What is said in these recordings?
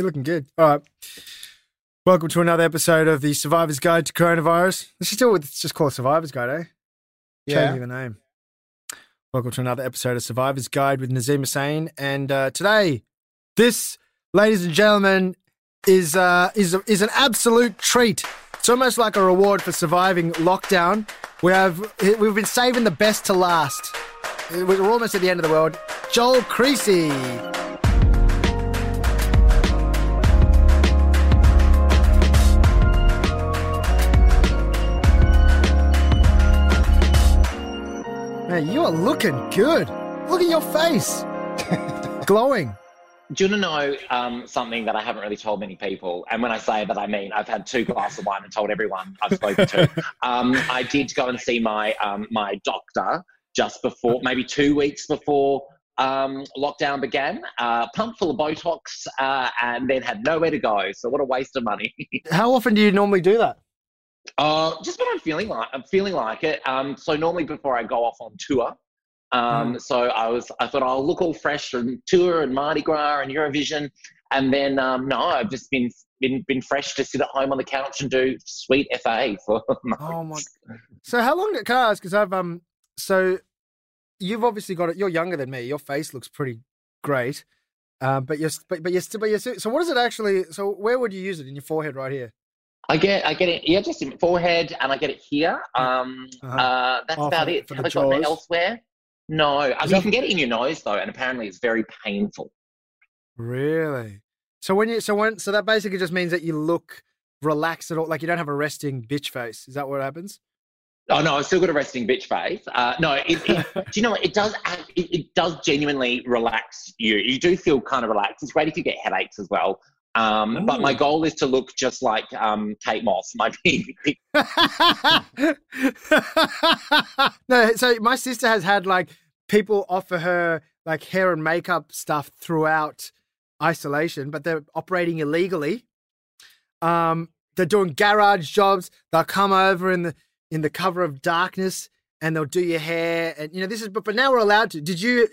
You're looking good. All right. Welcome to another episode of the Survivor's Guide to Coronavirus. Let's just do it with, let's just call it Survivor's Guide, eh? Yeah. Changing the name. Welcome to another episode of Survivor's Guide with Nazeem Hussain. And uh, today, this, ladies and gentlemen, is uh, is is an absolute treat. It's almost like a reward for surviving lockdown. We have we've been saving the best to last. We're almost at the end of the world. Joel Creasey. Man, you are looking good. Look at your face. Glowing. Do you want to know um, something that I haven't really told many people? And when I say that, I mean I've had two glasses of wine and told everyone I've spoken to. um, I did go and see my um, my doctor just before, maybe two weeks before um, lockdown began. Uh, pumped full of Botox, uh, and then had nowhere to go. So what a waste of money. How often do you normally do that? Uh, just when I'm feeling like I'm feeling like it. Um, so normally before I go off on tour, um, so I was I thought I'll look all fresh from tour and Mardi Gras and Eurovision, and then um, no, I've just been been been fresh to sit at home on the couch and do sweet FA for. Oh my! So how long? Can I ask? Because I've um. So you've obviously got it. You're younger than me. Your face looks pretty great. Um, but you're but, but you're still but you're still, so what is it actually? So where would you use it in your forehead right here? I get I get it yeah just in forehead and I get it here. Um, Uh-huh. uh, that's Oh, about for- it. for Have I got it elsewhere? No, I mean, you can get it in your nose though, and apparently it's very painful. Really? So when you so when so that basically just means that you look relaxed at all, like you don't have a resting bitch face. Is that what happens? Oh no, I've still got a resting bitch face. Uh, no, it, it, do you know what? It does. act- It, it does genuinely relax you. You do feel kind of relaxed. It's great if you get headaches as well. Um, but my goal is to look just like um, Kate Moss, my no, so my sister has had like people offer her like hair and makeup stuff throughout isolation, but they're operating illegally. Um, they're doing garage jobs. They'll come over in the in the cover of darkness and they'll do your hair. And you know, this is but but now we're allowed to. Did you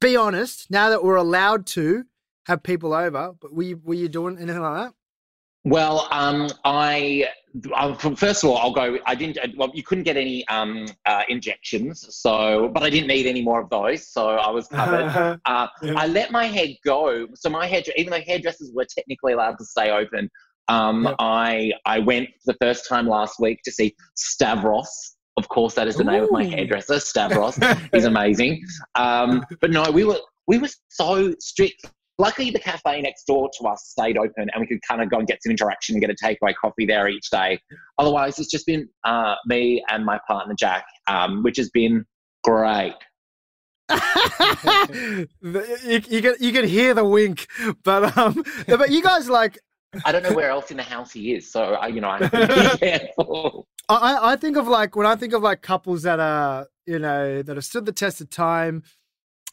be honest? Now that we're allowed to have people over, but were you were you doing anything like that? Well, um, I, I first of all, I'll go. I didn't. uh, Well, you couldn't get any um, uh, injections, so but I didn't need any more of those, so I was covered. Uh, Yeah. I let my hair go. So my hair, even though hairdressers were technically allowed to stay open, um. I I went for the first time last week to see Stavros. Of course, that is the name of my hairdresser. Stavros He's amazing. Um, but no, we were we were so strict. Luckily, the cafe next door to us stayed open, and we could kind of go and get some interaction and get a takeaway coffee there each day. Otherwise, it's just been uh, me and my partner Jack, um, which has been great. You, you can you can hear the wink, but um, but you guys like I don't know where else in the house he is, so I, you know I have to be careful. I I- I think of like when I think of like couples that are you know that have stood the test of time.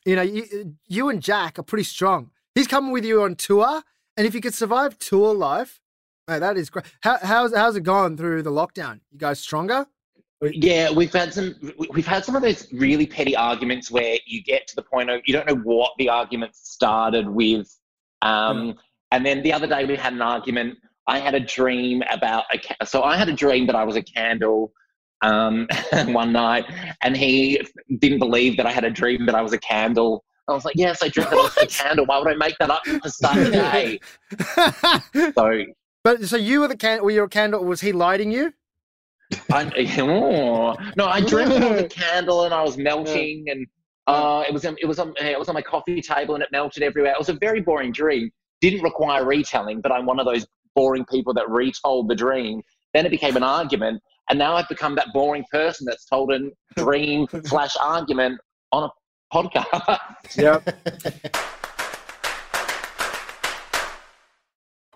You know, you, you and Jack are pretty strong. He's coming with you on tour, and if you could survive tour life, man, that is great. How, how's how's it gone through the lockdown? You guys stronger? Yeah, we've had some. We've had some of those really petty arguments where you get to the point of you don't know what the argument started with, um, and then the other day we had an argument. I had a dream about a. So I had a dream that I was a candle. Um, one night, and he didn't believe that I had a dream that I was a candle. I was like, "Yes, I dreamt that was a candle. Why would I make that up to start the day?" So but so you were the can were you a candle? Was he lighting you? I, oh. No, I dreamt was a candle and I was melting, and uh, it was it was on it was on my coffee table and it melted everywhere. It was a very boring dream. Didn't require retelling, but I'm one of those boring people that retold the dream. Then it became an argument, and now I've become that boring person that's told a dream slash argument on a podcast. Yep.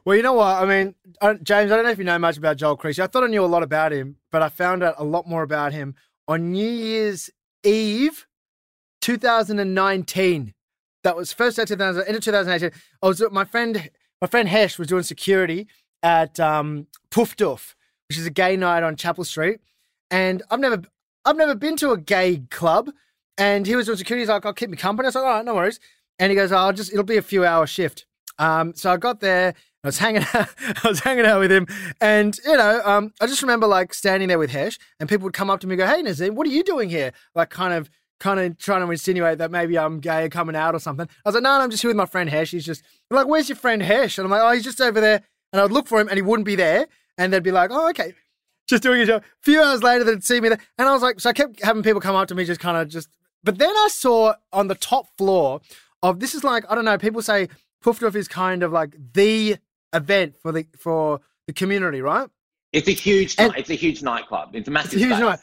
Well, you know what? I mean, James, I don't know if you know much about Joel Creasey. I thought I knew a lot about him, but I found out a lot more about him on New Year's Eve, 2019. That was first day 2000, end of 2018. I was my friend, my friend Hesh was doing security at um, Poof Doof, which is a gay night on Chapel Street, and I've never, I've never been to a gay club. And he was doing security. He's like, "I'll keep me company." I was like, "All right, no worries." And he goes, "I'll just, it'll be a few hour shift." Um, so I got there. I was hanging out. I was hanging out with him, and you know, um, I just remember like standing there with Hesh, and people would come up to me and go, "Hey, Nazeem, what are you doing here?" Like, kind of, kind of trying to insinuate that maybe I'm gay or coming out or something. I was like, "No, no I'm just here with my friend Hesh. He's just like, where's your friend Hesh?" And I'm like, "Oh, he's just over there." And I'd look for him, and he wouldn't be there. And they'd be like, "Oh, okay." Just doing a job. A few hours later, they'd see me there, and I was like, so I kept having people come up to me, just kind of just. But then I saw on the top floor of this is like I don't know. People say Poof Doof is kind of like the event for the for the community, right? It's a huge. And, it's a huge nightclub. It's a massive. It's a huge space. night.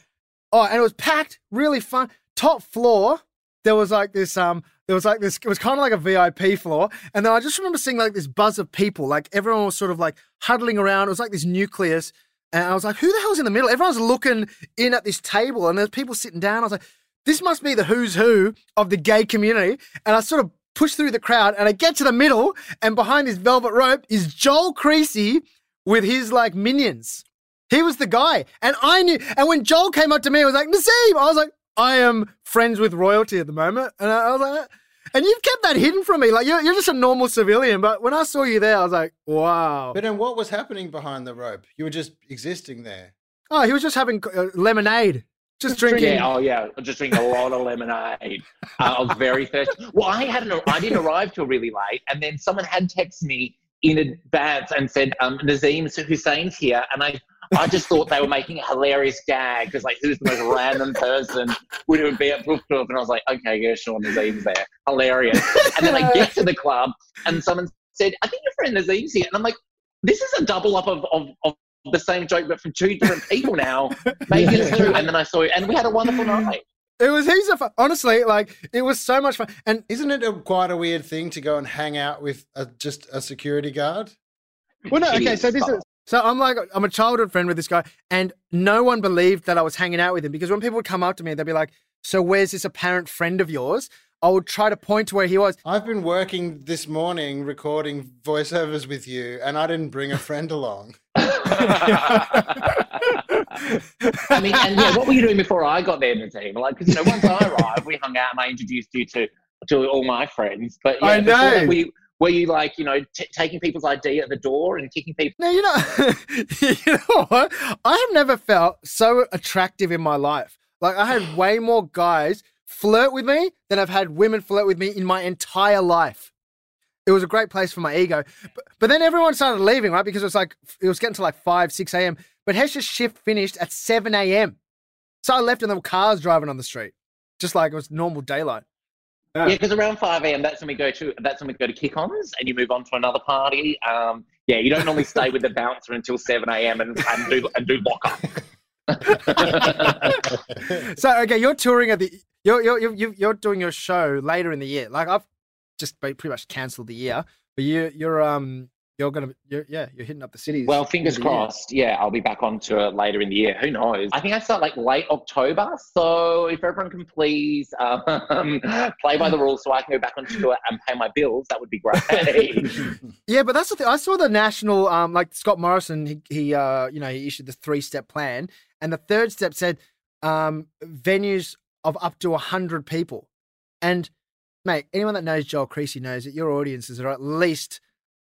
Oh, and it was packed, really fun. Top floor, there was like this. Um, there was like this. It was kind of like a VIP floor, and then I just remember seeing like this buzz of people. Like everyone was sort of like huddling around. It was like this nucleus. And I was like, who the hell's in the middle? Everyone's looking in at this table and there's people sitting down. I was like, this must be the who's who of the gay community. And I sort of push through the crowd and I get to the middle and behind this velvet rope is Joel Creasey with his like minions. He was the guy. And I knew, and when Joel came up to me, I was like, Nazeem, I was like, I am friends with royalty at the moment. And I, was like, and you've kept that hidden from me. Like you're, you're just a normal civilian. But when I saw you there, I was like, wow. But then what was happening behind the rope? You were just existing there. Oh, he was just having uh, lemonade. Just drinking. Yeah, oh yeah, just drinking a lot of lemonade. Uh, I was very thirsty. Well, I hadn't. I didn't arrive till really late, and then someone had texted me in advance and said, um, "Nazeem Hussain's here," and I. I just thought they were making a hilarious gag because, like, who's the most random person would it be at Poof Doof? And I was like, okay, yeah, sure, Nazeem's there. Hilarious. And then I get to the club and someone said, I think your friend Nazeem's here. And I'm like, this is a double up of, of, of the same joke, but from two different people now. Maybe it's true. And then I saw it, and we had a wonderful night. It was heaps of fun. Honestly, like it was so much fun. And isn't it a, quite a weird thing to go and hang out with a, just a security guard? Well, no. Okay, so this is so I'm like I'm a childhood friend with this guy, and no one believed that I was hanging out with him because when people would come up to me, they'd be like, "So where's this apparent friend of yours?" I would try to point to where he was. I've been working this morning recording voiceovers with you, and I didn't bring a friend along. I mean, and yeah, what were you doing before I got there in the team? Like, because you know, once I arrived, we hung out and I introduced you to to all my friends. But yeah, I know. We, were you like, you know, t- taking people's ID at the door and kicking people? No, you know, you know what? I have never felt so attractive in my life. Like, I had way more guys flirt with me than I've had women flirt with me in my entire life it was a great place for my ego. But, but then everyone started leaving, right? Because it was like, it was getting to like 5, 6 a.m. But Hesh's shift finished at 7 a.m. So I left and there were cars driving on the street, just like it was normal daylight. Yeah, because around 5 a.m. that's when we go to that's when we go to kick-ons and you move on to another party. Um, yeah, you don't normally stay with the bouncer until 7 a.m. and, and do and do lock up. so okay, you're touring at the you're you're you're you're doing your show later in the year. Like I've just pretty much cancelled the year. But you, you're um, you're gonna, you're, yeah, you're hitting up the cities. Well, fingers crossed. Year. Yeah, I'll be back onto it later in the year. Who knows? I think I start like late October. So if everyone can please um, play by the rules, so I can go back onto it and pay my bills, that would be great. yeah, but that's the thing. I saw the national, um, like Scott Morrison. He, he uh, you know, he issued the three step plan, and the third step said um, venues of up to hundred people, and mate, anyone that knows Joel Creasey knows that your audiences are at least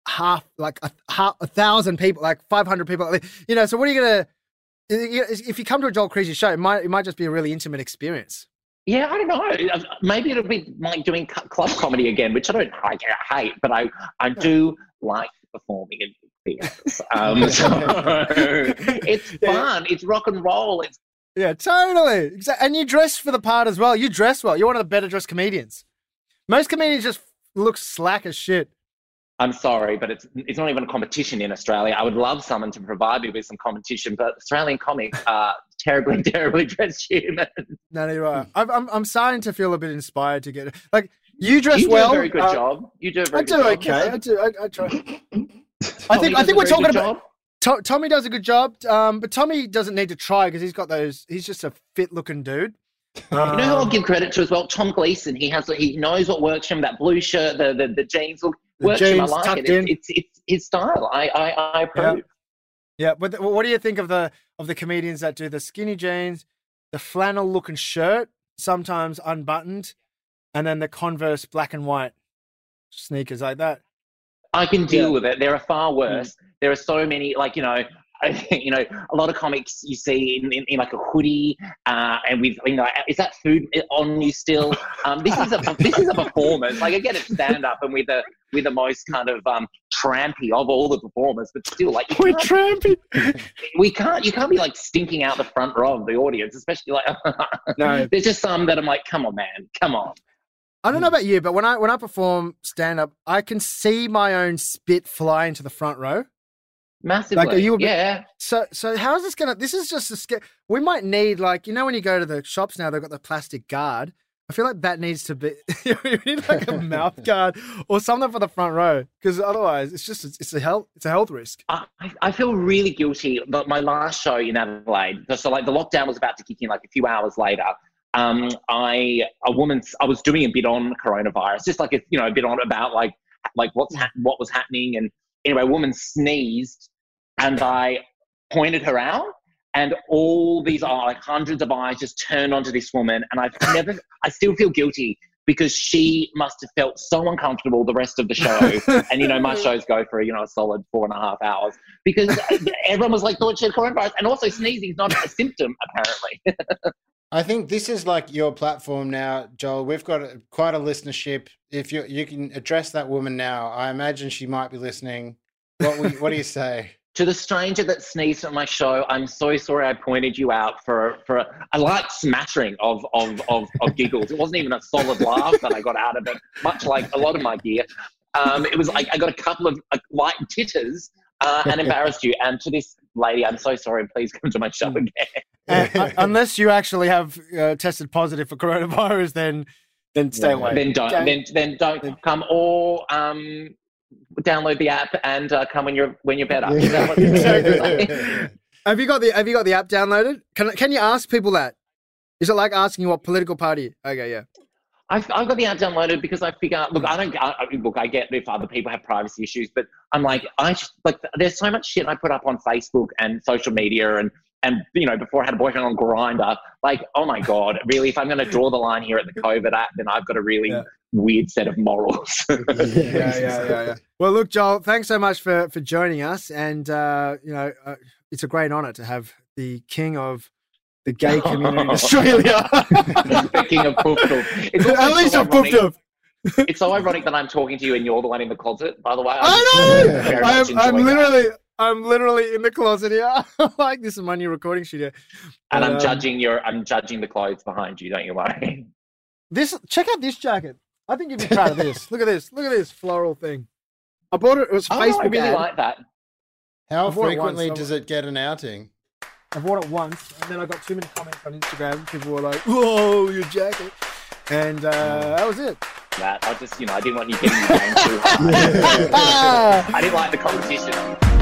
half, like a, half, a thousand people, like 500 people. You know, so what are you going to, if you come to a Joel Creasey show, it might, it might just be a really intimate experience. Yeah, I don't know. Maybe it'll be like doing club comedy again, which I don't I hate, but I, I do like performing in theaters. Um, so it's fun. It's rock and roll. It's yeah, totally. And you dress for the part as well. You dress well. You're one of the better dressed comedians. Most comedians just look slack as shit. I'm sorry, but it's it's not even a competition in Australia. I would love someone to provide me with some competition, but Australian comics are terribly, terribly dressed humans. No, you're right. I'm, I'm, I'm starting to feel a bit inspired to get like you dress you well. Do a very good uh, job. You do a very I do good okay. Job. I do. I, I try. I think I think we're talking about. To, Tommy does a good job, um, but Tommy doesn't need to try because he's got those. He's just a fit-looking dude. you know who I'll give credit to as well? Tom Gleeson. He has he knows what works for him. That blue shirt, the the, the jeans look works for him. I like it. It's, it's, it's his style. I I, I approve. Yeah. yeah, but what do you think of the of the comedians that do the skinny jeans, the flannel looking shirt, sometimes unbuttoned, and then the Converse black and white sneakers like that? I can deal Yeah. with it. There are far worse. There are so many, like you know, you know, a lot of comics you see in, in, in like a hoodie, uh, and with you know, is that food on you still? Um, this is a this is a performance. Like I get it, stand up, and with the with the most kind of um, trampy of all the performers, but still, like We're trampy. we can't you can't be like stinking out the front row of the audience, especially like No. there's just some that I'm like, come on, man, come on. I don't know about you, but when I when I perform stand up, I can see my own spit fly into the front row. Massively, are you yeah. So so how is this gonna? This is just a scare. We might need like you know when you go to the shops now, they've got the plastic guard. I feel like that needs to be. you need like a mouth guard or something for the front row because otherwise it's just it's a health it's a health risk. I, I feel really guilty. But my last show in Adelaide, so like the lockdown was about to kick in like a few hours later. Um, I a woman I was doing a bit on coronavirus, just like a you know a bit on about like like what's hap what was happening, and anyway, a woman sneezed, and I pointed her out, and all these are like hundreds of eyes just turned onto this woman, and I've never I still feel guilty because she must have felt so uncomfortable the rest of the show. And you know my shows go for you know a solid four and a half hours because uh, everyone was like thought she had coronavirus. And also sneezing is not a symptom apparently I think this is like your platform now, Joel. We've got a, quite a listenership. If you you can address that woman now, I imagine she might be listening. What we, what do you say? to the stranger that sneezed at my show i'm so sorry i pointed you out for for a, a light smattering of, of of of giggles it wasn't even a solid laugh that i got out of it much like a lot of my gear um, it was like i got a couple of like, light titters uh, and embarrassed you and to this lady i'm so sorry please come to my show again uh, unless you actually have uh, tested positive for coronavirus, then then stay Yeah. away. then don't Okay. then then don't come or um download the app and uh, come when you're when you're better Is that what you're saying? Have you got the Have you got the app downloaded? Can Can you ask people that? Is it like asking you what political party? Okay, yeah. I've, I've got the app downloaded because I figure, look, I don't, I, look, I get if other people have privacy issues, but I'm like, I just, like, there's so much shit I put up on Facebook and social media and, and, you know, before I had a boyfriend on Grindr, like, oh my God, really, if I'm going to draw the line here at the COVID app, then I've got a really Yeah. weird set of morals. yeah, yeah, yeah, yeah. Well, look, Joel, thanks so much for for joining us, and uh, you know, uh, it's a great honour to have the king of the gay community in Australia. Speaking of poof poof, it's At least so I've pooped up. It's so ironic that I'm talking to you and you're the one in the closet, by the way. I know. I'm I'm enjoying that. literally, I'm literally in the closet here. like this is my new recording studio. And But, I'm um, judging your, I'm judging the clothes behind you. Don't you worry. This. Check out this jacket. I think you'd be proud of this. Look at this. Look at this floral thing. I bought it. It was Oh, Facebook I really ad. like that. How I've it frequently once, does it get an outing? I bought it once, and then I got too many comments on Instagram. People were like, "Whoa, your jacket," and uh, that was it. That I just, you know, I didn't want you getting the game too hard. I didn't like the competition.